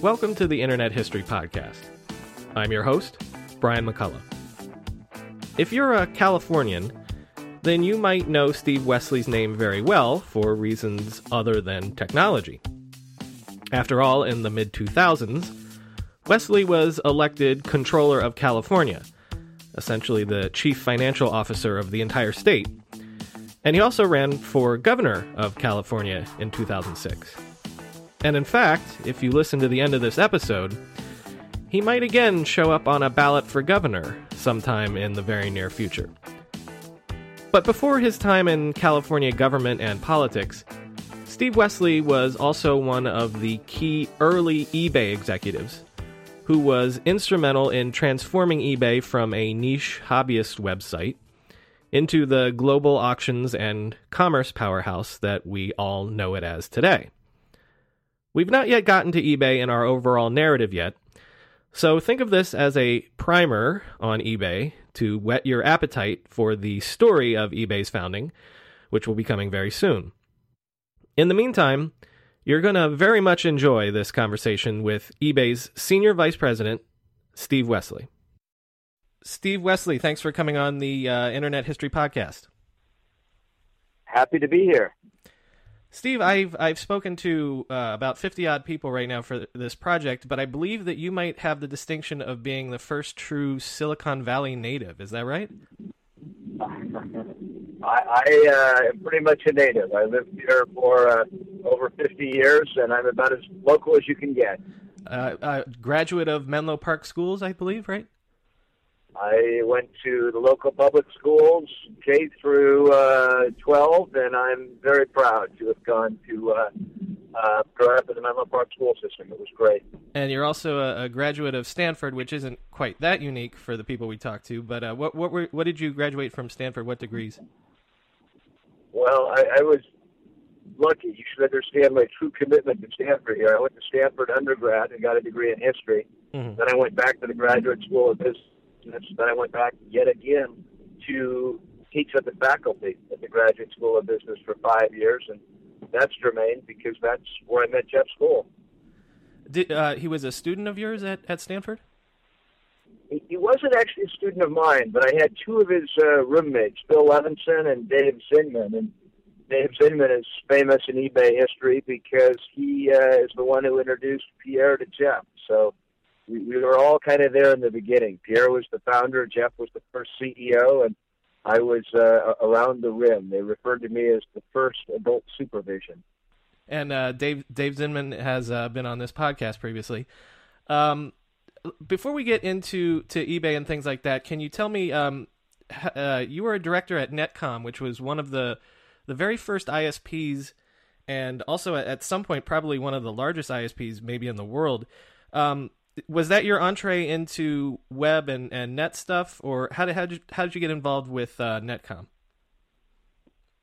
Welcome to the Internet History Podcast. I'm your host, Brian McCullough. If you're a Californian, then you might know Steve Westly's name very well for reasons other than technology. After all, in the mid 2000s, Westly was elected Controller of California, essentially the chief financial officer of the entire state. And he also ran for governor of California in 2006. And in fact, if you listen to the end of this episode, he might again show up on a ballot for governor sometime in the very near future. But before his time in California government and politics, Steve Westly was also one of the key early eBay executives who was instrumental in transforming eBay from a niche hobbyist website into the global auctions and commerce powerhouse that we all know it as today. We've not yet gotten to eBay in our overall narrative yet, so think of this as a primer on eBay to whet your appetite for the story of eBay's founding, which will be coming very soon. In the meantime, you're going to very much enjoy this conversation with eBay's Senior Vice President, Steve Westly. Steve Westly, thanks for coming on the uh, Internet History Podcast. Happy to be here. Steve, I've I've spoken to uh, about fifty odd people right now for this project, but I believe that you might have the distinction of being the first true Silicon Valley native. Is that right? I, I uh, am pretty much a native. I lived here for uh, over fifty years, and I'm about as local as you can get. Uh, graduate of Menlo Park Schools, I believe, right? I went to the local public schools, K through uh, 12, and I'm very proud to have gone to uh, uh, grow up in the Menlo Park school system. It was great. And you're also a, a, graduate of Stanford, which isn't quite that unique for the people we talk to. But uh, what what were, what did you graduate from Stanford? What degrees? Well, I, I was lucky. You should understand my true commitment to Stanford here. I went to Stanford undergrad and got a degree in history. Mm-hmm. Then I went back to the Graduate School of Business business. Then I went back yet again to teach at the faculty at the Graduate School of Business for five years, and that's germane because that's where I met Jeff Skoll. Did, uh, he was a student of yours at, at Stanford? He, he wasn't actually a student of mine, but I had two of his uh, roommates, Bill Levinson and Dave Zinman. And Dave Zinman is famous in eBay history because he uh, is the one who introduced Pierre to Jeff. So we, we were all kind of there in the beginning. Pierre was the founder, Jeff was the first CEO, and I was uh, around the rim. They referred to me as the first adult supervision. And uh, Dave Dave Zinman has uh, been on this podcast previously. Um, before we get into to eBay and things like that, can you tell me? Um, uh, you were a director at Netcom, which was one of the the very first ISPs, and also at some point probably one of the largest ISPs maybe in the world. Um, was that your entree into web and, and net stuff, or how did how did you, how did you get involved with uh, Netcom?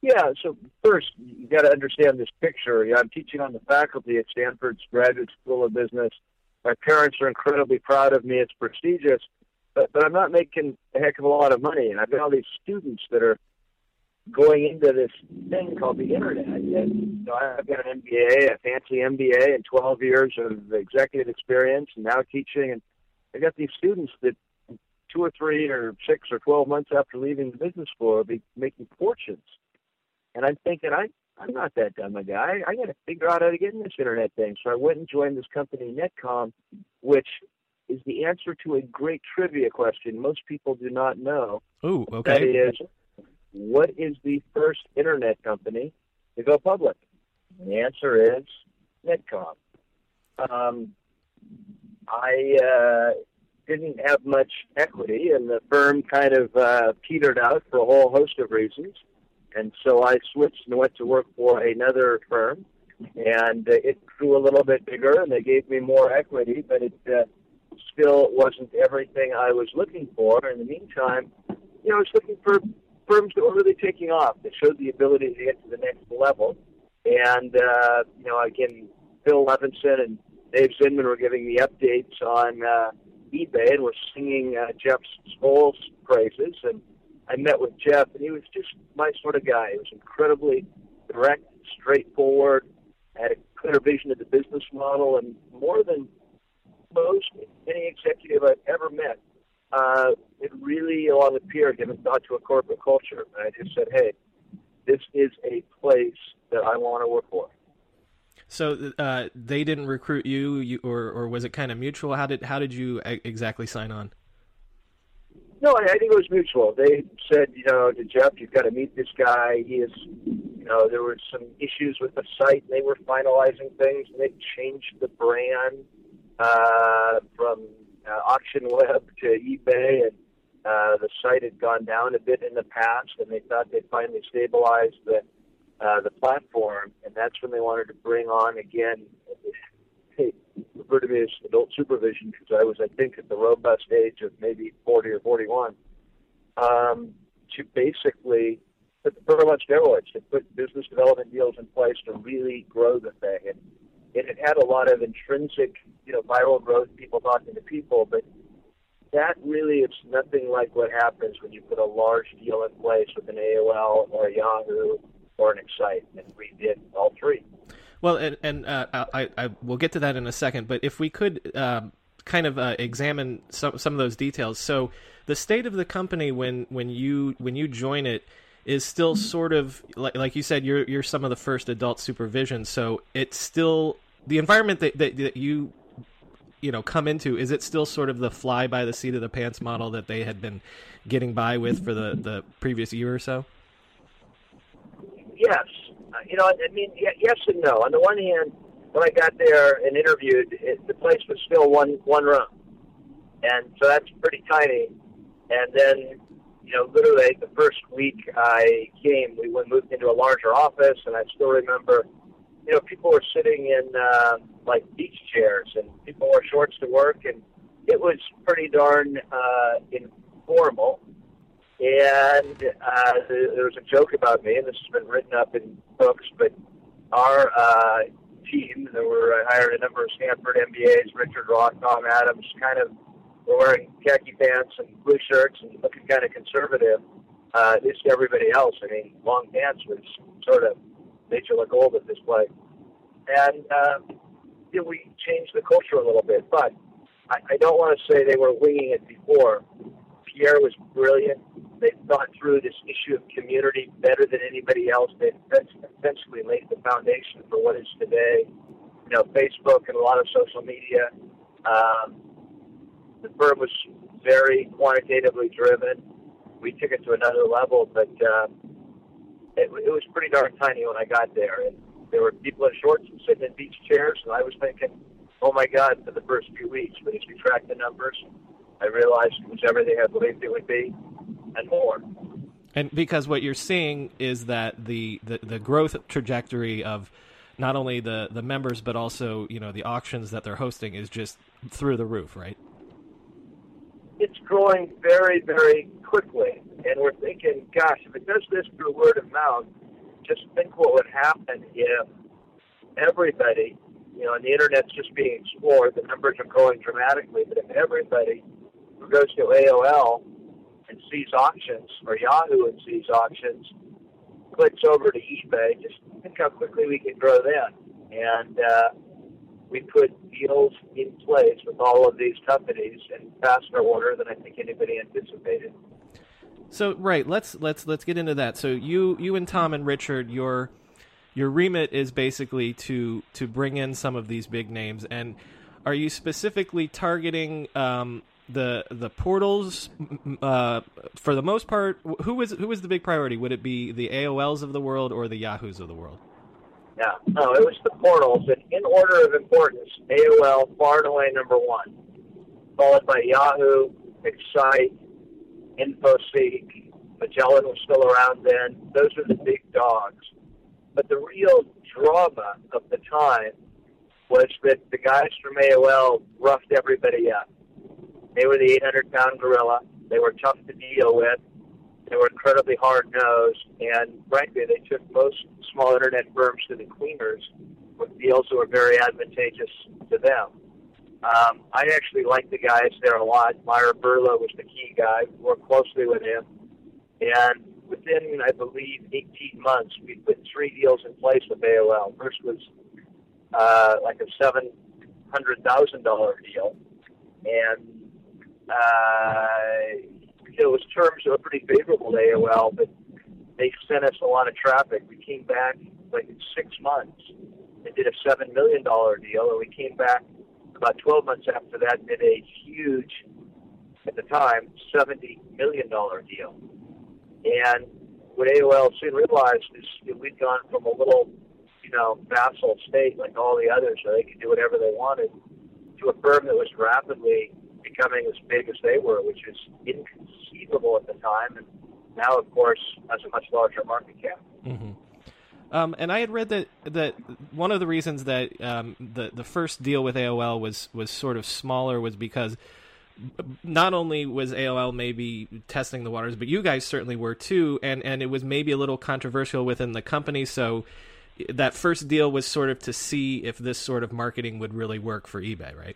Yeah, so first you got to understand this picture. I'm teaching on the faculty at Stanford's Graduate School of Business. My parents are incredibly proud of me. It's prestigious, but but I'm not making a heck of a lot of money, and I've got all these students that are going into this thing called the internet. And, you know, I've got an MBA, a fancy MBA, and 12 years of executive experience, and now teaching. And I got these students that two or three or six or 12 months after leaving the business school will be making fortunes. And I'm thinking, I I'm not that dumb a guy. I got to figure out how to get in this internet thing. So I went and joined this company, Netcom, which is the answer to a great trivia question most people do not know. Ooh, okay. That is, what is the first internet company to go public? And the answer is Netcom. Um, I uh, didn't have much equity, and the firm kind of uh, petered out for a whole host of reasons. And so I switched and went to work for another firm, and uh, it grew a little bit bigger, and they gave me more equity, but it uh, still wasn't everything I was looking for. In the meantime, you know, I was looking for firms that were really taking off, that showed the ability to get to the next level. And, uh, you know, again, Phil Levinson and Dave Zinman were giving me updates on uh, eBay and were singing uh, Jeff Skoll's praises. And I met with Jeff, and he was just my sort of guy. He was incredibly direct, straightforward, had a clear vision of the business model, and more than most any executive I've ever met, uh, it really, along with Pierre, given thought to a corporate culture. And I just said, hey, this is a place that I want to work for. So uh, they didn't recruit you, you, or or was it kind of mutual? How did how did you exactly sign on? No, I, I think it was mutual. They said, you know, to Jeff, you've got to meet this guy. He is, you know, there were some issues with the site. They were finalizing things. And they changed the brand uh, from uh, Auction Web to eBay, and uh, the site had gone down a bit in the past, and they thought they'd finally stabilized the uh, the platform, and that's when they wanted to bring on again. Hey, refer to me as adult supervision because I was, I think, at the robust age of maybe 40 or 41. Um, to basically put the firm on steroids, to put business development deals in place to really grow the thing. And it, it had a lot of intrinsic, you know, viral growth, people talking to people, but that really is nothing like what happens when you put a large deal in place with an AOL or a Yahoo or an Excite, and we did all three. Well, and, and uh, I, I will get to that in a second, but if we could um, kind of uh, examine some some of those details. So, the state of the company when when you when you join it is still sort of like, like you said you're you're some of the first adult supervision so it's still the environment that, that, that you you know come into is it still sort of the fly by the seat of the pants model that they had been getting by with for the the previous year or so? Yes. Uh, you know i mean yes and no. On the one hand when i got there and interviewed it, the place was still one one room. And so that's pretty tiny. And then you know, literally the first week I came, we went moved into a larger office, and I still remember, you know, people were sitting in uh, like beach chairs, and people wore shorts to work, and it was pretty darn uh, informal. And uh, there was a joke about me, and this has been written up in books, but our uh, team, there were I hired a number of Stanford MBAs, Richard Roth, Tom Adams, kind of wearing khaki pants and blue shirts and looking kind of conservative. Uh, at least everybody else. I mean, long pants was sort of nature look old at this point. And uh, you we changed the culture a little bit, but I, I don't want to say they were winging it before. Pierre was brilliant. They thought through this issue of community better than anybody else. They essentially laid the foundation for what is today, you know, Facebook and a lot of social media. Um, the firm was very quantitatively driven. We took it to another level, but uh, it, it was pretty darn tiny when I got there. And there were people in shorts and sitting in beach chairs, and I was thinking, oh my God, for the first few weeks. But as we tracked the numbers, I realized it was everything I believed it would be and more. And because what you're seeing is that the, the, the growth trajectory of not only the, the members but also you know the auctions that they're hosting is just through the roof, right? It's growing very, very quickly. And we're thinking, gosh, if it does this through word of mouth, just think what would happen if everybody you know, and the internet's just being explored, the numbers are growing dramatically. But if everybody who goes to AOL and sees auctions, or Yahoo and sees auctions, clicks over to eBay, just think how quickly we can grow then. And uh, we put deals in place with all of these companies in faster order than I think anybody anticipated. So right, let's let's let's get into that. So you you and Tom and Richard, your your remit is basically to to bring in some of these big names, and are you specifically targeting um, the the portals uh, for the most part? Who is who is the big priority? Would it be the AOLs of the world or the Yahoos of the world? Yeah, no, it was the portals, and in order of importance, AOL far and away number one, followed by Yahoo, Excite, InfoSeek. Magellan was still around then. Those were the big dogs. But the real drama of the time was that the guys from AOL roughed everybody up. They were the 800 pound gorilla. They were tough to deal with. They were incredibly hard nosed, and frankly, they took most small internet firms to the cleaners with deals that were very advantageous to them. Um, I actually liked the guys there a lot. Myer Berlow was the key guy. Worked closely with him, and within, I believe, 18 months, we put three deals in place with AOL. First was uh, like a seven hundred thousand dollar deal, and uh, was terms were pretty favorable to AOL, but they sent us a lot of traffic. We came back like in six months and did a seven million dollar deal, and we came back about 12 months after that and did a huge, at the time, $70 million deal. And what AOL soon realized is that we'd gone from a little, you know, vassal state like all the others, where they could do whatever they wanted, to a firm that was rapidly becoming as big as they were, which is inconceivable at the time. And now, of course, has a much larger market cap. Mm-hmm. Um, and I had read that that one of the reasons that um, the the first deal with AOL was was sort of smaller was because not only was AOL maybe testing the waters, but you guys certainly were too, and and it was maybe a little controversial within the company. So that first deal was sort of to see if this sort of marketing would really work for eBay, right?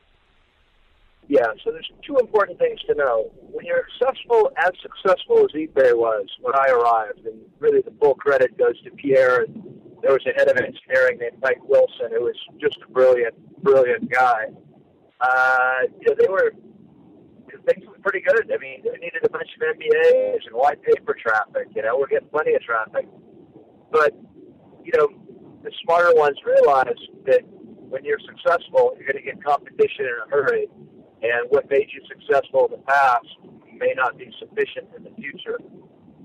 Yeah, so there's two important things to know. When you're successful, as successful as eBay was when I arrived, and really the full credit goes to Pierre, and there was a head of engineering named Mike Wilson, who was just a brilliant, brilliant guy. Uh, you know, they were, things were pretty good. I mean, they needed a bunch of MBAs and white paper traffic, you know, we're getting plenty of traffic. But, you know, the smarter ones realized that when you're successful, you're going to get competition in a hurry and what made you successful in the past may not be sufficient in the future.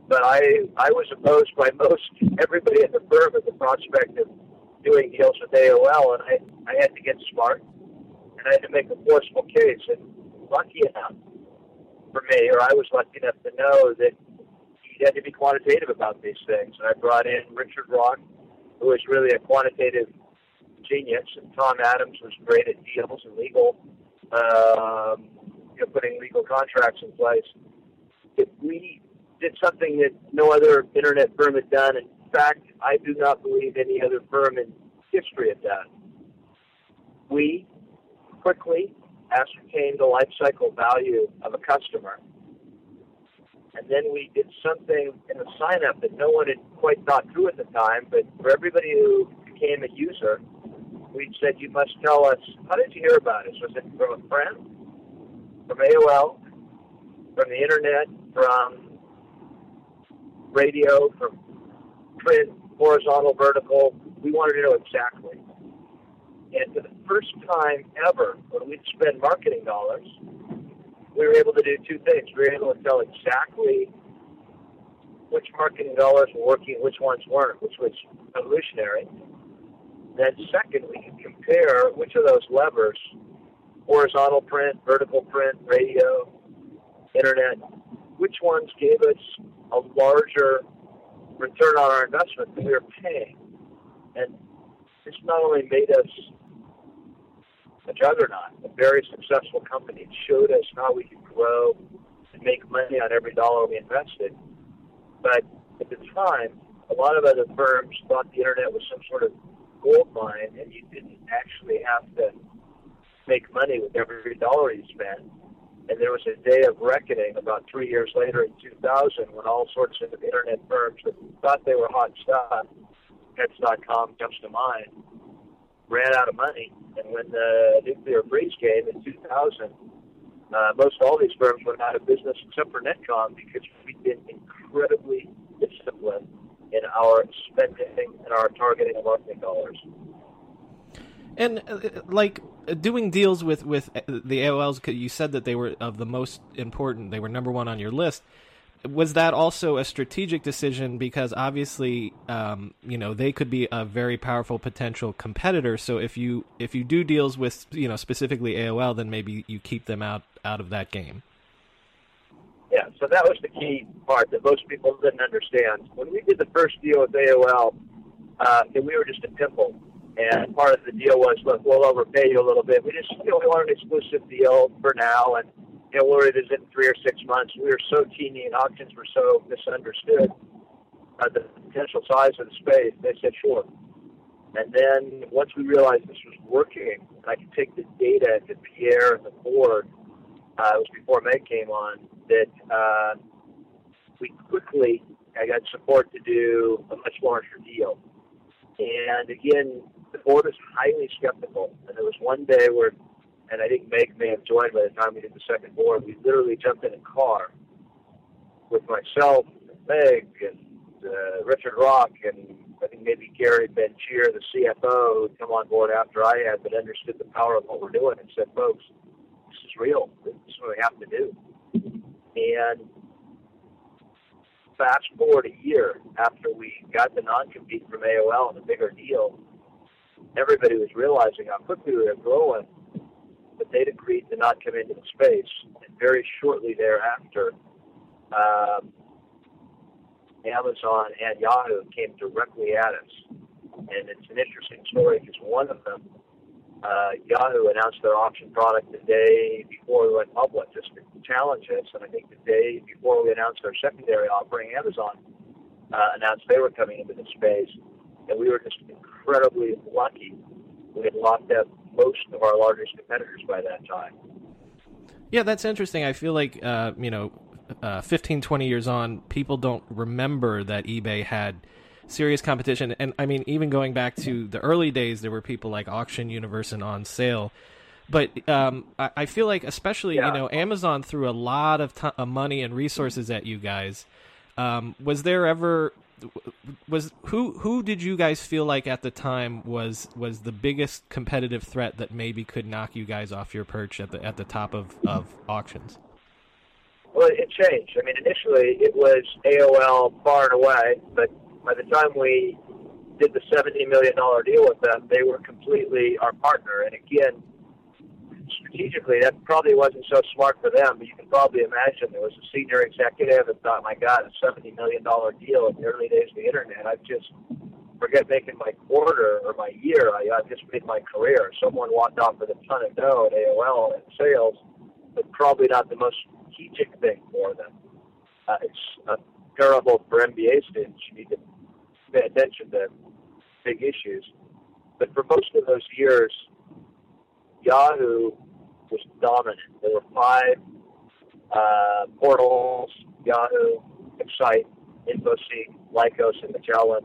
But I, I was opposed by most everybody at the firm at the prospect of doing deals with AOL, and I, I had to get smart, and I had to make a forceful case. And lucky enough for me, or I was lucky enough to know that you had to be quantitative about these things. And I brought in Richard Rock, who was really a quantitative genius, and Tom Adams was great at deals and legal um, you know, putting legal contracts in place. If we did something that no other internet firm had done, in fact, I do not believe any other firm in history had done. We quickly ascertained the life cycle value of a customer. And then we did something in the sign up that no one had quite thought through at the time, but for everybody who became a user, we said, you must tell us, how did you hear about us? Was it from a friend? From AOL? From the internet? From radio? From print? Horizontal? Vertical? We wanted to know exactly. And for the first time ever, when we'd spend marketing dollars, we were able to do two things. We were able to tell exactly which marketing dollars were working, which ones weren't, which was evolutionary. Then second, we can compare which of those levers, horizontal print, vertical print, radio, internet, which ones gave us a larger return on our investment than we were paying. And this not only made us a juggernaut, a very successful company. It showed us how we could grow and make money on every dollar we invested. But at the time, a lot of other firms thought the internet was some sort of gold mine, and you didn't actually have to make money with every dollar you spent. And there was a day of reckoning about three years later in 2000 when all sorts of internet firms that thought they were hot stuff, Pets.com comes to mind, ran out of money. And when the nuclear freeze came in 2000, uh, most all these firms went out of business except for Netcom because we've been incredibly disciplined in our spending and our targeting of marketing dollars. And uh, like doing deals with with the AOLs, you said that they were of the most important. They were number one on your list. Was that also a strategic decision because obviously, um, you know, they could be a very powerful potential competitor. So if you if you do deals with you know specifically AOL, then maybe you keep them out out of that game. Yeah, so that was the key part that most people didn't understand. When we did the first deal with AOL, uh, and we were just a pimple, and part of the deal was, look, we'll overpay you a little bit. We just, you know, we want an exclusive deal for now, and you know, we'll revisit in three or six months. We were so teeny, and auctions were so misunderstood. Uh, the potential size of the space, they said, sure. And then once we realized this was working, I could take the data to Pierre and the board, uh, it was before Meg came on, that uh, we quickly I got support to do a much larger deal. And again, the board was highly skeptical. And there was one day where, and I think Meg may have joined by the time we did the second board, we literally jumped in a car with myself and Meg and uh, Richard Rock and I think maybe Gary Bengier, the CFO, who'd come on board after I had, but understood the power of what we're doing and said, folks, this is real. This is what we have to do. And fast forward a year after we got the non-compete from AOL and a bigger deal, everybody was realizing how quickly we were growing, but they'd agreed to not come into the space. And very shortly thereafter, um, Amazon and Yahoo came directly at us. And it's an interesting story because one of them uh, Yahoo announced their auction product the day before we went public, just to challenge us. And I think the day before we announced our secondary offering, Amazon uh, announced they were coming into the space, and we were just incredibly lucky. We had locked up most of our largest competitors by that time. Yeah, that's interesting. I feel like uh, you know, uh, 15, 20 years on, people don't remember that eBay had serious competition. And I mean, even going back to the early days, there were people like Auction Universe and On Sale. But um, I, I, feel like, especially yeah. you know, Amazon threw a lot of, t- of money and resources at you guys. Um, was there ever was who who did you guys feel like at the time was was the biggest competitive threat that maybe could knock you guys off your perch at the at the top of, of auctions? Well, it changed. I mean, initially it was AOL far and away, but by the time we did the $70 million deal with them, they were completely our partner. And again, strategically, that probably wasn't so smart for them, but you can probably imagine there was a senior executive that thought, my God, a $70 million deal in the early days of the internet. I've just, forget making my quarter or my year, I, I've just made my career. Someone walked off with a ton of dough at AOL and sales, but probably not the most strategic thing for them. Uh, it's a parable for MBA students. You need to pay attention to big issues. But for most of those years, Yahoo was dominant. There were five uh, portals, Yahoo, Excite, InfoSeek, Lycos, and Magellan.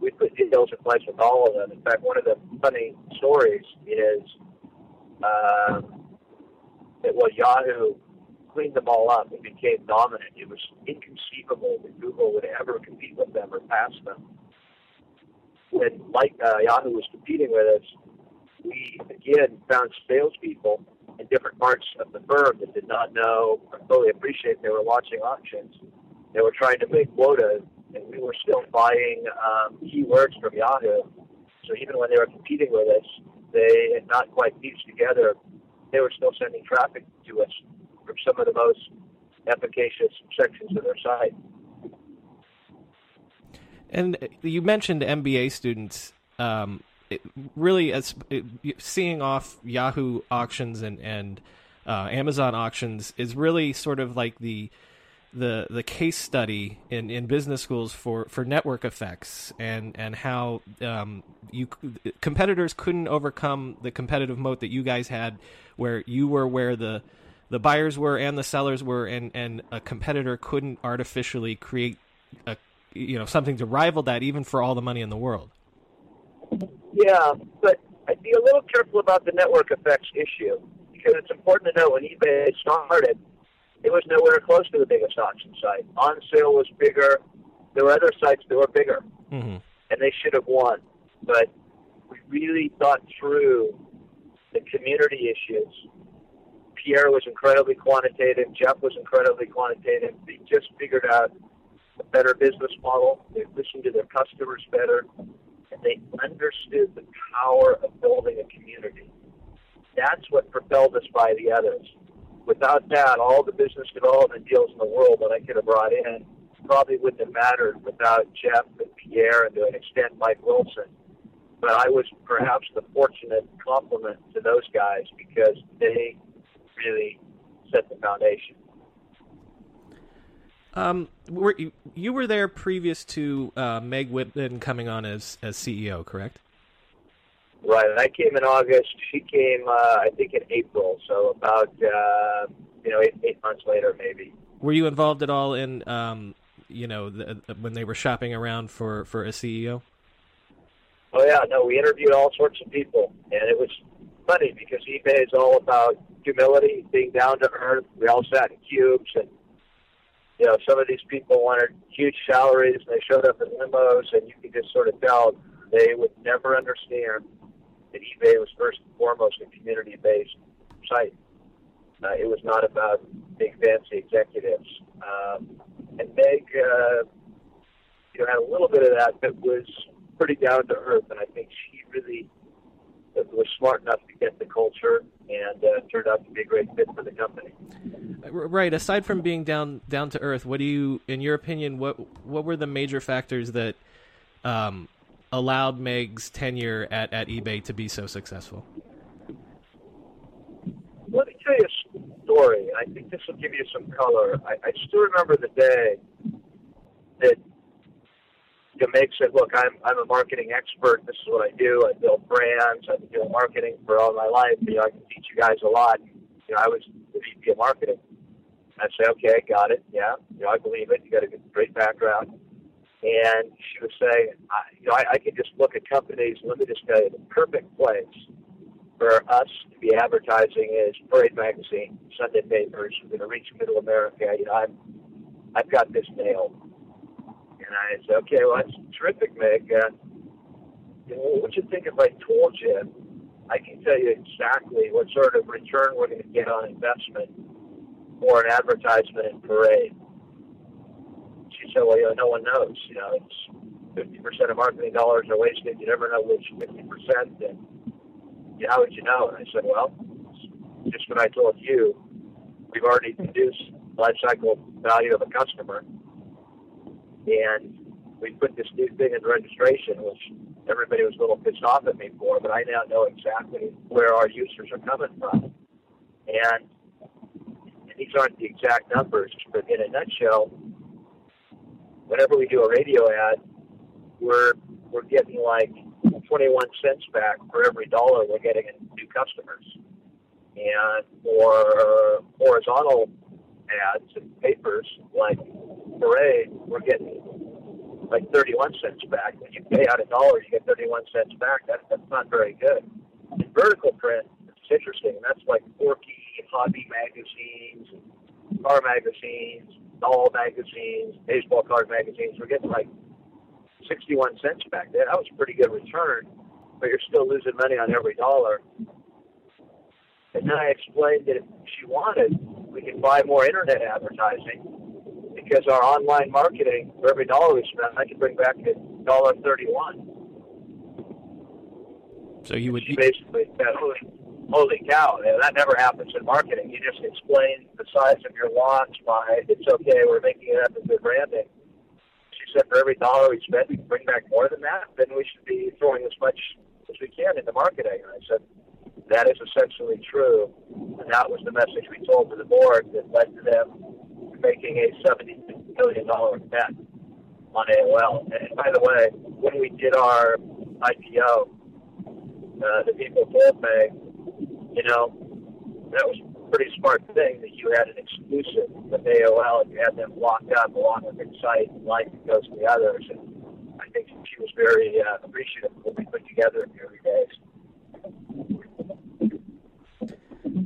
We put deals in place with all of them. In fact, one of the funny stories is uh, that what Yahoo cleaned them all up and became dominant. It was inconceivable that Google would ever compete with them or pass them. When like uh, Yahoo was competing with us, we again found salespeople in different parts of the firm that did not know or fully appreciate they were launching auctions. They were trying to make quotas, and we were still buying um, keywords from Yahoo. So even when they were competing with us, they had not quite pieced together. They were still sending traffic to us from some of the most efficacious sections of their site. And you mentioned MBA students. Um, really, as it, seeing off Yahoo auctions and and uh, Amazon auctions is really sort of like the the the case study in, in business schools for, for network effects and and how um, you competitors couldn't overcome the competitive moat that you guys had, where you were where the the buyers were and the sellers were, and, and a competitor couldn't artificially create a you know something to rival that, even for all the money in the world. Yeah, but I'd be a little careful about the network effects issue because it's important to know when eBay started it was nowhere close to the biggest auction site. On sale was bigger. There were other sites that were bigger, mm-hmm. and they should have won. But we really thought through the community issues. Pierre was incredibly quantitative. Jeff was incredibly quantitative. They just figured out a better business model. They listened to their customers better, and they understood the power of building a community. That's what propelled us by the others without that, all the business development deals in the world that I could have brought in probably wouldn't have mattered without Jeff and Pierre and to an extent Mike Wilson. But I was perhaps the fortunate compliment to those guys because they really set the foundation. Um, were you, you were there previous to uh, Meg Whitman coming on as as CEO, correct? Right. I came in August. She came, uh, I think, in April. So about uh, you know eight, eight months later, maybe. Were you involved at all in um, you know the, when they were shopping around for for a CEO? Oh yeah, no. We interviewed all sorts of people, and it was funny because eBay is all about humility, being down to earth. We all sat in cubes, and you know some of these people wanted huge salaries, and they showed up in limos, and you could just sort of tell they would never understand that eBay was first and foremost a community-based site. Uh, it was not about big fancy executives. Um, and Meg, uh, you know, had a little bit of that, but was pretty down to earth. And I think she really was smart enough to get the culture and uh, turned out to be a great fit for the company. Right. Aside from being down down to earth, what do you, in your opinion, what what were the major factors that um, allowed Meg's tenure at, at eBay to be so successful? Let me tell you a story. I think this will give you some color. I, I still remember the day that know, Meg said, "Look, I'm I'm a marketing expert. This is what I do. I build brands. I've been doing marketing for all my life. You know, I can teach you guys a lot." You know, I was the VP of marketing. I'd say, "Okay, got it. Yeah, you know, I believe it. You got a good, great background." And she was saying, I, you know, I, I could just look at companies. Let me just tell you, the perfect place for us to be advertising is Parade Magazine, Sunday papers. We're going to reach Middle America. You know, I'm, I've got this nailed. And I said, okay, well, that's terrific, Meg. Uh, you know, what would you think if I told you I can tell you exactly what sort of return we're going to get on investment for an advertisement in Parade? she said, well, you know, no one knows. You know, it's 50% of marketing dollars are wasted. You never know which 50%. And you how would you know? And I said, well, just what I told you. We've already produced life cycle value of a customer. And we put this new thing in registration, which everybody was a little pissed off at me for, but I now know exactly where our users are coming from. And these aren't the exact numbers, but in a nutshell, whenever we do a radio ad, we're we're getting like 21 cents back for every dollar we're getting in new customers. And for horizontal ads and papers like Parade, we're getting like 31 cents back. When you pay out a dollar, you get 31 cents back. That, that's not very good. In vertical print, it's interesting. That's like Forky, hobby magazines, car magazines, doll magazines, baseball card magazines. We're getting like 61 cents back. That was a pretty good return, but you're still losing money on every dollar. And then I explained that if she wanted, we could buy more internet advertising because our online marketing, for every dollar we spend, I could bring back a dollar thirty-one. So you would she basically said, holy cow, that never happens in marketing. You just explain the size of your launch by it's okay, we're making it up as good branding. She said for every dollar we spend, we can bring back more than that, then we should be throwing as much as we can into marketing. And I said, that is essentially true. And that was the message we told to the board that led to them making a $70 billion bet on AOL. And by the way, when we did our IPO, uh, the people told me, you know, that was a pretty smart thing that you had an exclusive with AOL and you had them locked up along with Excite and Life goes to the others. And I think she was very uh, appreciative of what we put together in the early days.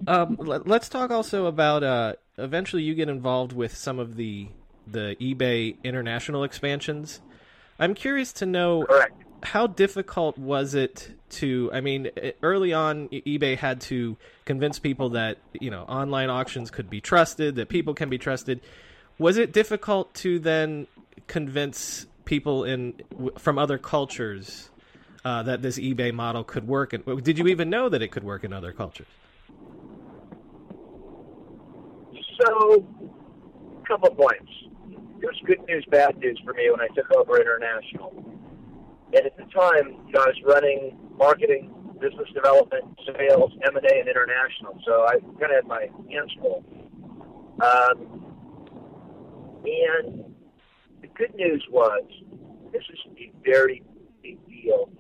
Um, let's talk also about. Uh, eventually, you get involved with some of the the eBay international expansions. I'm curious to know Correct. how difficult was it to I mean early on eBay had to convince people that you know online auctions could be trusted, that people can be trusted. Was it difficult to then convince people in from other cultures uh, that this eBay model could work? And did you even know that it could work in other cultures? So, a couple points. There's good news, bad news for me when I took over international. And at the time, you know, I was running marketing, business development, sales, M and A, and international. So I kind of had my hands full. Um, and the good news was this is a very big deal,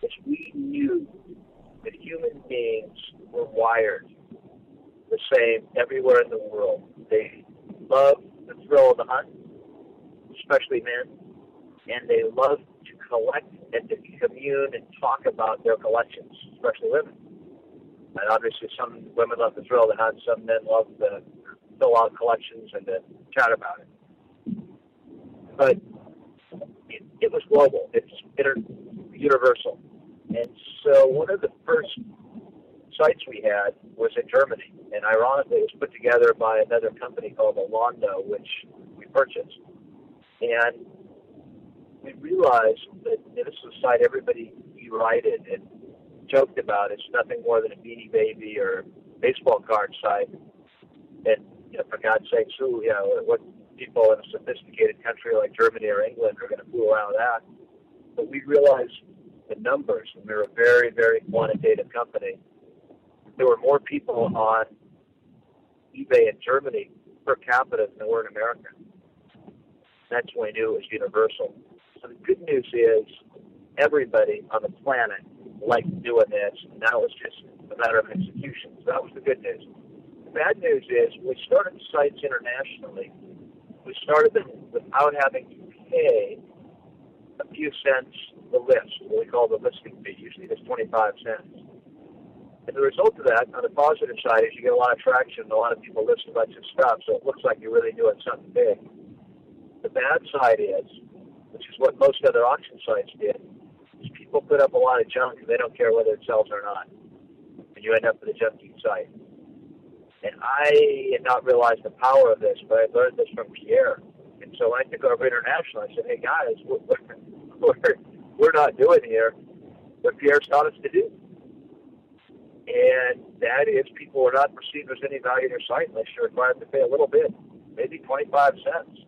because we knew that human beings were wired the same everywhere in the world. They love the thrill of the hunt, especially men, and they love to collect and to commune and talk about their collections, especially women. And obviously, some women love the thrill of the hunt, some men love to fill out collections and to chat about it. But it, it was global. It's inter, universal. And so one of the first sites we had was in Germany, and ironically, it was put together by another company called Alando, which we purchased. And we realized that this was a site everybody derided and joked about. It's nothing more than a Beanie Baby or baseball card site. And you know, for God's sake, who you know what people in a sophisticated country like Germany or England are going to fool around with that? But we realized the numbers, and we're a very, very quantitative company. There were more people on eBay in Germany per capita than there were in America. That's when we knew it was universal. So the good news is everybody on the planet liked doing this. And now it's just a matter of execution. So that was the good news. The bad news is we started sites internationally. We started them without having to pay a few cents the list, what we call the listing fee. Usually it's 25 cents. And the result of that, on the positive side, is you get a lot of traction a lot of people list a bunch of stuff, so it looks like you're really doing something big. The bad side is, which is what most other auction sites did, is people put up a lot of junk and they don't care whether it sells or not. And you end up with a junky site. And I had not realized the power of this, but I learned this from Pierre. And so when I took over international, I said, hey guys, we're, we're, we're not doing here what Pierre's taught us to do. And that is people are not perceiving there's any value in their site unless you're required to pay a little bit, maybe 25 cents.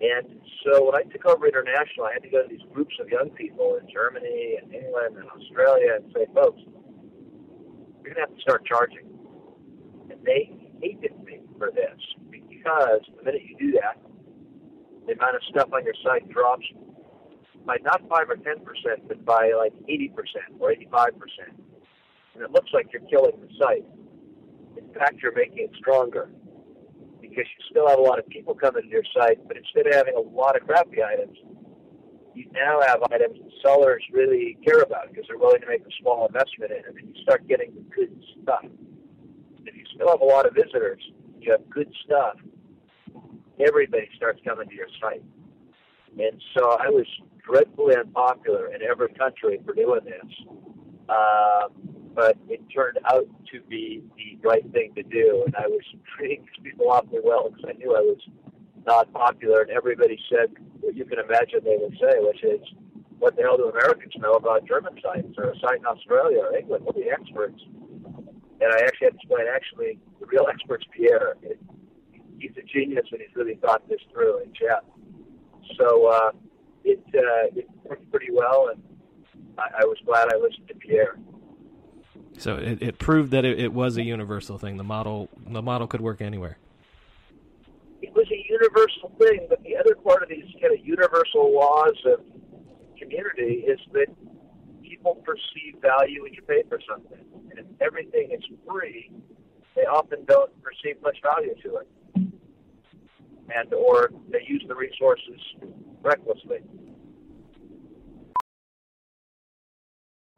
And so when I took over international, I had to go to these groups of young people in Germany and England and Australia and say, folks, you're going to have to start charging. And they hated me for this because the minute you do that, the amount of stuff on your site drops by not 5 or 10%, but by like 80% or 85%. And it looks like you're killing the site. In fact, you're making it stronger because you still have a lot of people coming to your site, but instead of having a lot of crappy items, you now have items that sellers really care about because they're willing to make a small investment in, it, and you start getting good stuff. If you still have a lot of visitors, you have good stuff. Everybody starts coming to your site, and so I was dreadfully unpopular in every country for doing this. Um, but it turned out to be the right thing to do, and I was treating people awfully well because I knew I was not popular, and everybody said what you can imagine they would say, which is, "What the hell do Americans know about German sites or a site in Australia or England? Are the experts?" And I actually had to explain, actually, the real expert's Pierre. It, he's a genius, and he's really thought this through in chat. So uh, it uh, it worked pretty well, and I, I was glad I listened to Pierre. So it, it proved that it, it was a universal thing. The model the model could work anywhere. It was a universal thing. But the other part of these kind of universal laws of community is that people perceive value when you pay for something. And if everything is free, they often don't perceive much value to it. And or they use the resources recklessly.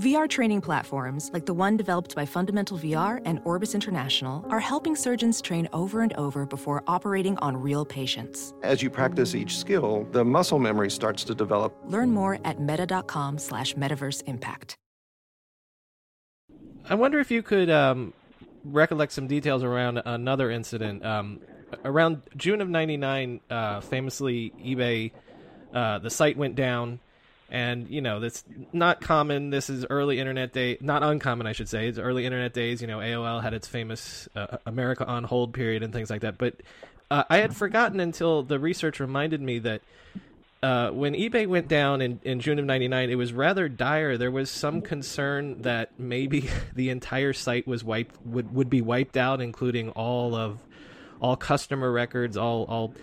VR training platforms, like the one developed by Fundamental VR and Orbis International, are helping surgeons train over and over before operating on real patients. As you practice each skill, the muscle memory starts to develop. Learn more at meta.com slash metaverse impact. I wonder if you could um, recollect some details around another incident. Um, around June of 99, uh, famously, eBay, uh, the site went down and you know that's not common. This is early internet day not uncommon i should say. It's early internet days you know aol had its famous uh, america on hold period and things like that. But uh, i had forgotten until the research reminded me that uh, when ebay went down in, in june of 99 it was rather dire. There was some concern that maybe the entire site was wiped would, would be wiped out including all of all customer records all all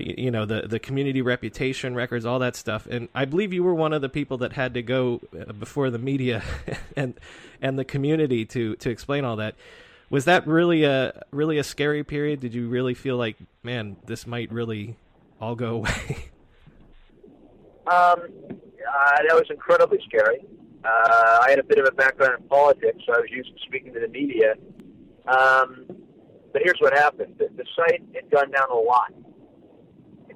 you know the the community reputation records all that stuff. And i believe you were one of the people that had to go uh, before the media and and the community to to explain all that. Was that really a really a scary period? Did you really feel like man this might really all go away? Um uh, that was incredibly scary. Uh, i had a bit of a background in politics so i was used to speaking to the media. Um, but here's what happened. The, the site had gone down a lot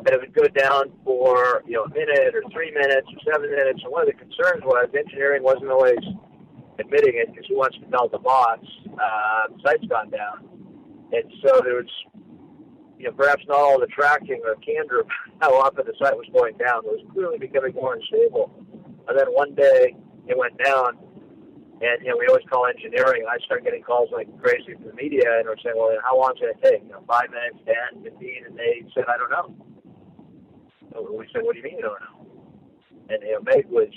but it would go down for you know a minute or three minutes or seven minutes. And one of the concerns was engineering wasn't always admitting it because who wants to tell the boss uh, the site's gone down? And so there was you know perhaps not all the tracking or candor of how often the site was going down. It was clearly becoming more unstable. And then one day it went down. And you know, we always call engineering. I started getting calls like crazy from the media, and we're saying, "Well, how long is it take? You know, five minutes, ten, fifteen?" And they said, "I don't know." We said, "What do you mean you don't know?" And you know, Meg was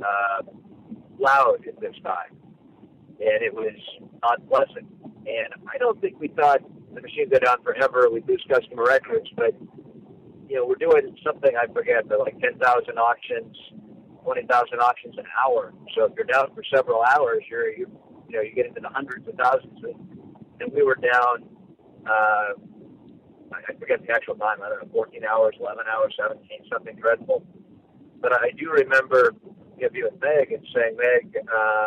uh, loud at this time, and it was unpleasant. And I don't think we thought the machine go down forever. We'd lose customer records, but you know, we're doing something I forget, but like ten thousand auctions, twenty thousand auctions an hour. So if you're down for several hours, you're you, you know you get into the hundreds of thousands. And we were down. Uh, I forget the actual time. I don't know, 14 hours, 11 hours, 17, something dreadful. But I do remember interviewing Meg and saying, Meg, uh,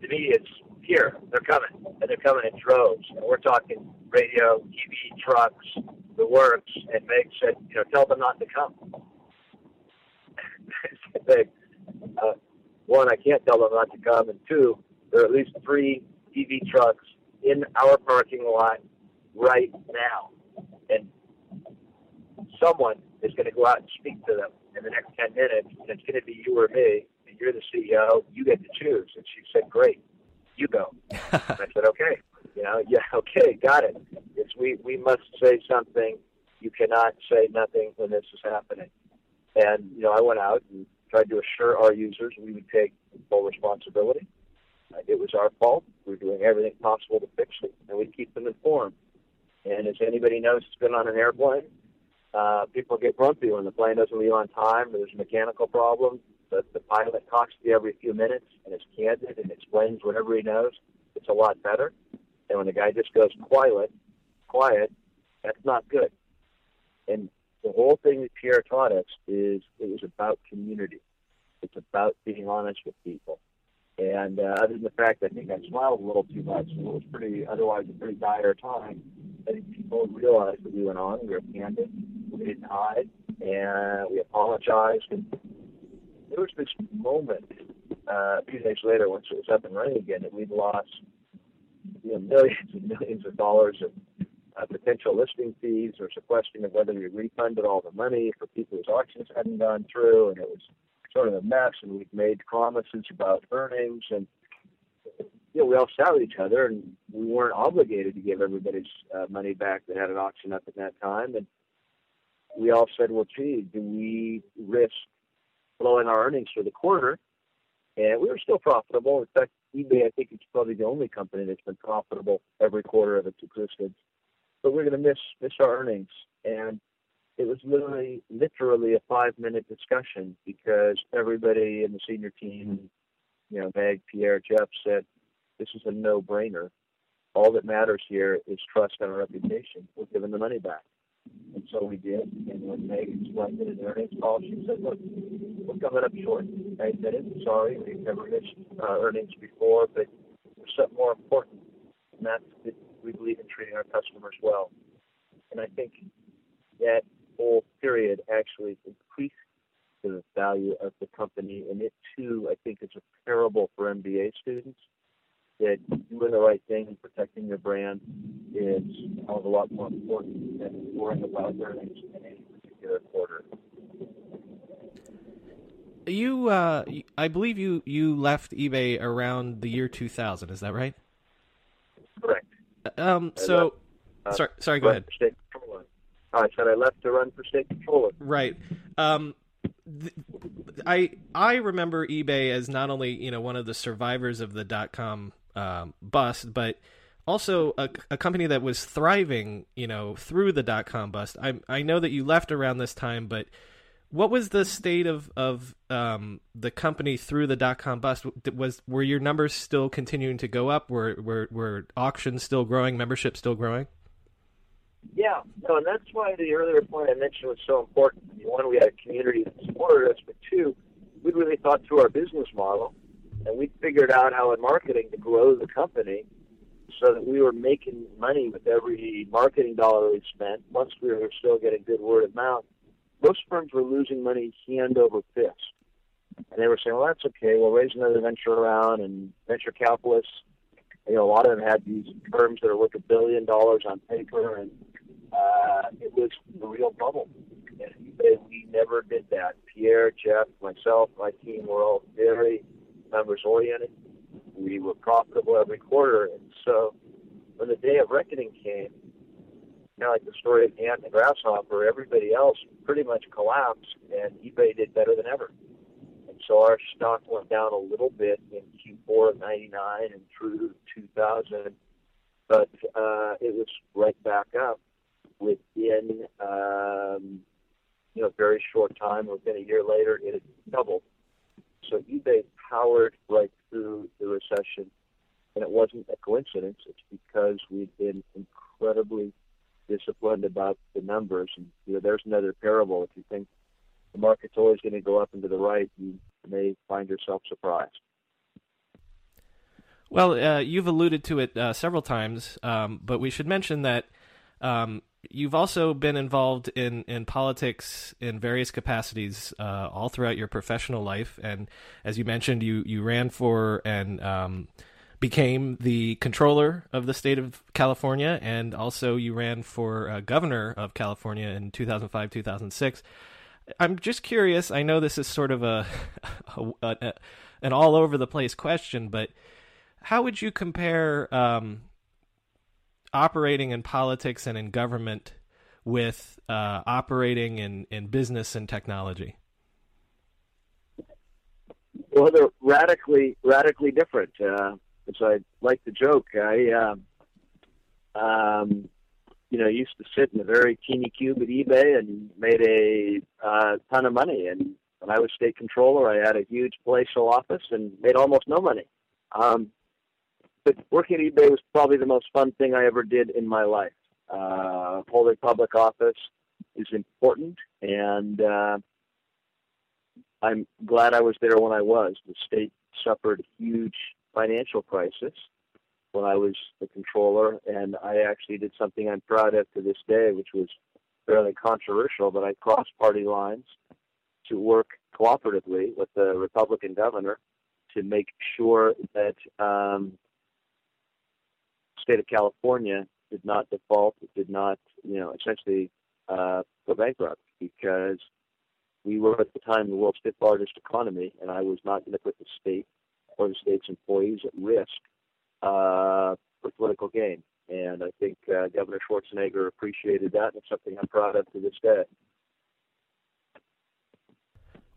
the media's here. They're coming, and they're coming in droves. And we're talking radio, TV, trucks, the works. And Meg said, you know, tell them not to come. Meg, uh, one, I can't tell them not to come, and two, there are at least three TV trucks in our parking lot right now. And someone is going to go out and speak to them in the next 10 minutes, and it's going to be you or me, and you're the CEO. You get to choose. And she said, Great, you go. I said, Okay. You know, yeah, okay, got it. It's we, we must say something. You cannot say nothing when this is happening. And, you know, I went out and tried to assure our users we would take full responsibility. It was our fault. We were doing everything possible to fix it, and we keep them informed. And as anybody knows, it's been on an airplane. Uh, people get grumpy when the plane doesn't leave on time, or there's a mechanical problem. But the pilot talks to you every few minutes and is candid and explains whatever he knows. It's a lot better. And when the guy just goes quiet, quiet, that's not good. And the whole thing that Pierre taught us is it was about community. It's about being honest with people. And uh, other than the fact I think I smiled a little too much, it was pretty otherwise a pretty dire time. I think people realized that we went on. We were candid. We didn't hide, and we apologized. And there was this moment uh, a few days later, once it was up and running again, that we'd lost you know, millions and millions of dollars of uh, potential listing fees. There was a question of whether we refunded all the money for people whose auctions hadn't gone through, and it was sort of a mess, and we've made promises about earnings, and you know, we all sat with each other, and we weren't obligated to give everybody's uh, money back that had an auction up at that time. And we all said, well, gee, do we risk blowing our earnings for the quarter? And we were still profitable. In fact, eBay, I think it's probably the only company that's been profitable every quarter of its existence. But we're going to miss miss our earnings, and it was literally literally a five minute discussion because everybody in the senior team, you know, Meg, Pierre, Jeff said, "This is a no brainer. All that matters here is trust and our reputation. We're giving the money back." And so we did. And when Meg explained it in the earnings call, she said, look, we're coming up short. I admit it. Sorry. We've never missed uh, earnings before, but there's something more important, and that's that we believe in treating our customers well. And I think that whole period actually increased the value of the company, and it too, I think, is a parable for MBA students that doing the right thing and protecting your brand is a a lot more important than worrying about earnings in any particular quarter. You, uh, I believe you you left eBay around the year 2000. Is that right? Correct. Um. So, left, uh, sorry. Sorry. Go ahead. State I said I left to run for state controller. Right. Um. I I remember eBay as not only you know one of the survivors of the dot com um, bust, but also a, a, company that was thriving, you know, through the dot com bust. I I know that you left around this time, but what was the state of of um, the company through the dot com bust? Was were your numbers still continuing to go up? Were were were auctions still growing? Membership still growing? Yeah, no, and that's why the earlier point I mentioned was so important. One, we had a community that supported us, but two, we really thought through our business model and we figured out how in marketing to grow the company so that we were making money with every marketing dollar we spent. Once we were still getting good word of mouth, most firms were losing money hand over fist. And they were saying, well, that's okay. We'll raise another venture around and venture capitalists. You know, a lot of them had these firms that are worth a billion dollars on paper, and uh, it was a real bubble. And we never did that. Pierre, Jeff, myself, my team were all very members oriented. We were profitable every quarter, and so when the day of reckoning came, kind of like the story of ant and the grasshopper, everybody else pretty much collapsed, and eBay did better than ever. And so our stock went down a little bit in Q4 of '99 and through 2000, but uh, it was right back up within um, you know a very short time. Within a year later, it had doubled. So eBay powered right through the recession, and it wasn't a coincidence. It's because we've been incredibly disciplined about the numbers. And you know, there's another parable. If you think the market's always going to go up and to the right, you may find yourself surprised. Well, uh, you've alluded to it uh, several times, um, but we should mention that um, you've also been involved in, in politics in various capacities uh, all throughout your professional life, and as you mentioned, you you ran for and um, became the controller of the state of California, and also you ran for uh, governor of California in 2005 2006. I'm just curious. I know this is sort of a, a, a an all over the place question, but how would you compare um, operating in politics and in government with uh, operating in, in business and technology? Well, they're radically radically different. Uh, as I like the joke, I uh, um, you know used to sit in a very teeny cube at eBay and made a uh, ton of money. And when I was state controller, I had a huge palatial office and made almost no money. Um, but working at eBay was probably the most fun thing I ever did in my life. Uh, holding public office is important, and uh, I'm glad I was there when I was. The state suffered a huge financial crisis when I was the controller, and I actually did something I'm proud of to this day, which was fairly controversial, but I crossed party lines to work cooperatively with the Republican governor to make sure that um, state of California did not default, it did not, you know, essentially uh, go bankrupt because we were at the time the world's fifth largest economy, and I was not going to put the state or the state's employees at risk uh, for political gain. And I think uh, Governor Schwarzenegger appreciated that, and it's something I'm proud of to this day.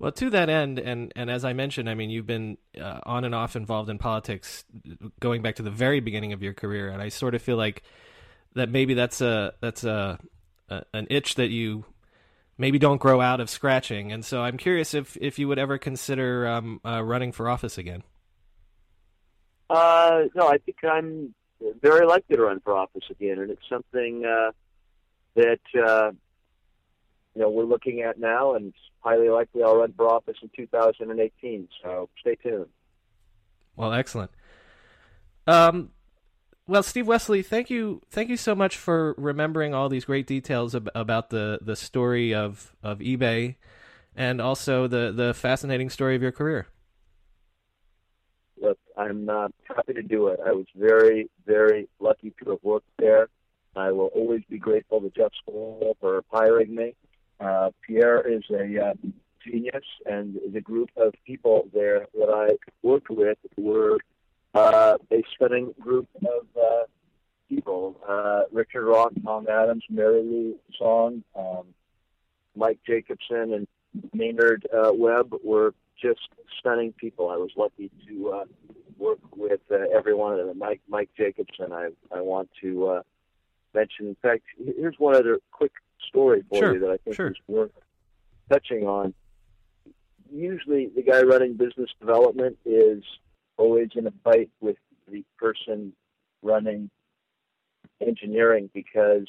Well, to that end, and, and as I mentioned, I mean, you've been uh, on and off involved in politics going back to the very beginning of your career, and I sort of feel like that maybe that's a that's a, a an itch that you maybe don't grow out of scratching. And so I'm curious if if you would ever consider um, uh, running for office again. Uh, no, I think I'm very likely to run for office again, and it's something uh, that uh, you know we're looking at now, and highly likely I'll run for office in 2018. So stay tuned. Well, excellent. Um, well, Steve Westly, thank you, thank you so much for remembering all these great details ab- about the the story of of eBay, and also the the fascinating story of your career. Look, I'm uh, happy to do it. I was very, very lucky to have worked there. I will always be grateful to Jeff Skoll for hiring me. Uh, Pierre is a uh, genius, and the group of people there that I worked with were uh, a stunning group of uh, people. Uh, Richard Rock, Tom Adams, Mary Lou Song, um, Mike Jacobson, and Maynard uh, Webb were just stunning people. I was lucky to uh, work with every one of them. Mike Mike Jacobson, I I want to mention. In fact, here's one other quick story for Sure, you that I think sure. is worth touching on. Usually, the guy running business development is always in a fight with the person running engineering because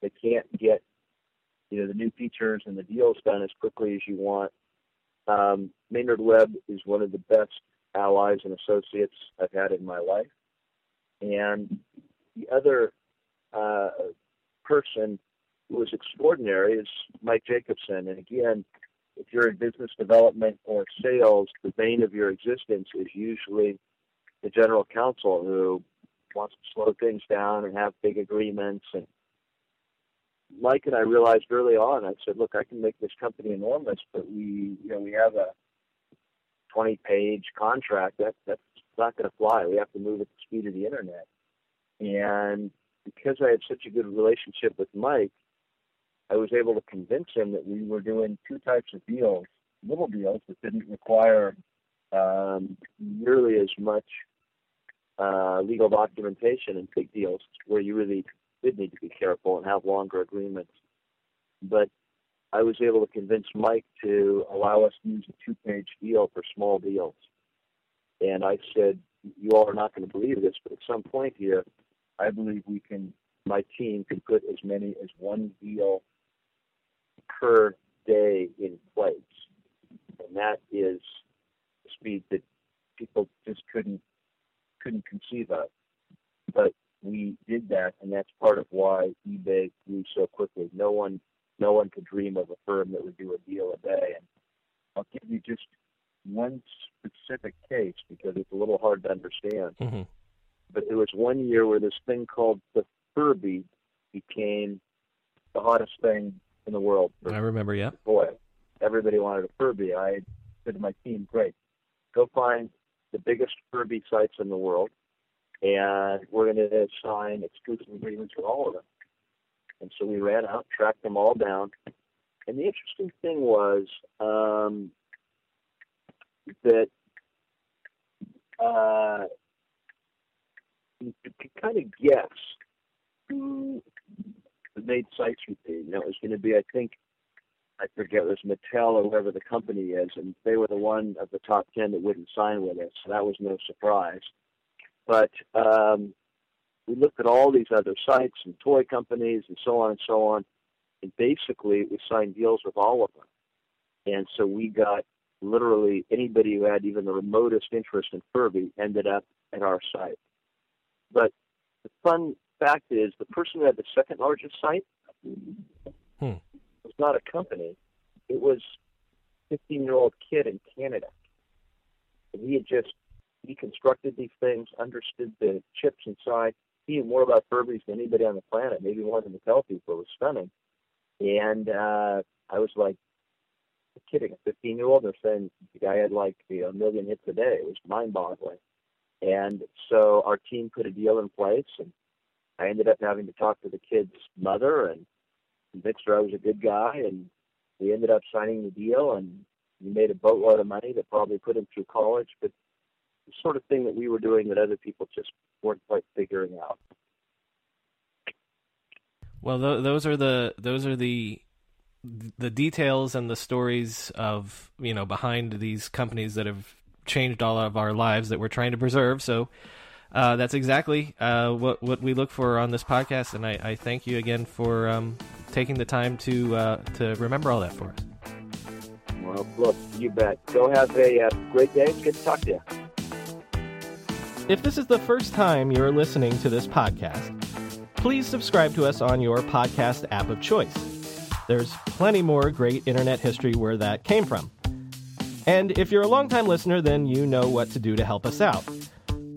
they can't get you know the new features and the deals done as quickly as you want. Um, Maynard Webb is one of the best allies and associates I've had in my life, and the other uh, person was extraordinary is Mike Jacobson. And again, if you're in business development or sales, the bane of your existence is usually the general counsel who wants to slow things down and have big agreements. And Mike and I realized early on, I said, look, I can make this company enormous, but we, you know, we have a 20 page contract. That, that's not going to fly. We have to move at the speed of the internet. And because I had such a good relationship with Mike, I was able to convince him that we were doing two types of deals, little deals that didn't require um, nearly as much uh, legal documentation and big deals where you really did need to be careful and have longer agreements. But I was able to convince Mike to allow us to use a two-page deal for small deals. And I said, you all are not going to believe this, but at some point here, I believe we can, my team can put as many as one deal per day in place. And that is speed that people just couldn't couldn't conceive of. But we did that and that's part of why eBay grew so quickly. No one no one could dream of a firm that would do a deal a day. And I'll give you just one specific case because it's a little hard to understand. Mhm. But there was one year where this thing called the Furby became the hottest thing in the world. I remember, yeah. Boy, everybody wanted a Furby. I said to my team, great, go find the biggest Furby sites in the world, and we're going to sign exclusive agreements with all of them. And so we ran out, tracked them all down. And the interesting thing was um, that uh, you could kind of guess who made sites with me. Know, it was going to be, I think, I forget, it was Mattel or whoever the company is, and they were the one of the top 10 that wouldn't sign with us, so that was no surprise. But um, we looked at all these other sites and toy companies and so on and so on, and basically we signed deals with all of them. And so we got literally anybody who had even the remotest interest in Furby ended up at our site. But the fun fact is the person who had the second largest site Hmm. was not a company. It was a 15 year old kid in Canada. And he had just deconstructed these things, understood the chips inside. He knew more about Furbies than anybody on the planet, maybe more than the Mattel people. It was stunning. And uh, I was like, "You're kidding, a 15 year old? They're saying the guy had like you know, a million hits a day. It was mind boggling. And so our team put a deal in place, and I ended up having to talk to the kid's mother and convinced her I was a good guy, and we ended up signing the deal, and we made a boatload of money that probably put him through college, but the sort of thing that we were doing that other people just weren't quite figuring out. Well, th- those are the those are the the details and the stories of you know behind these companies that have changed all of our lives that we're trying to preserve. So uh, that's exactly uh, what what we look for on this podcast, and I, I thank you again for um, taking the time to uh, to remember all that for us. Well, look, you bet. Go have a uh, great day. Good to talk to you. If this is the first time you're listening to this podcast, please subscribe to us on your podcast app of choice. There's plenty more great internet history where that came from. And if you're a longtime listener, then you know what to do to help us out.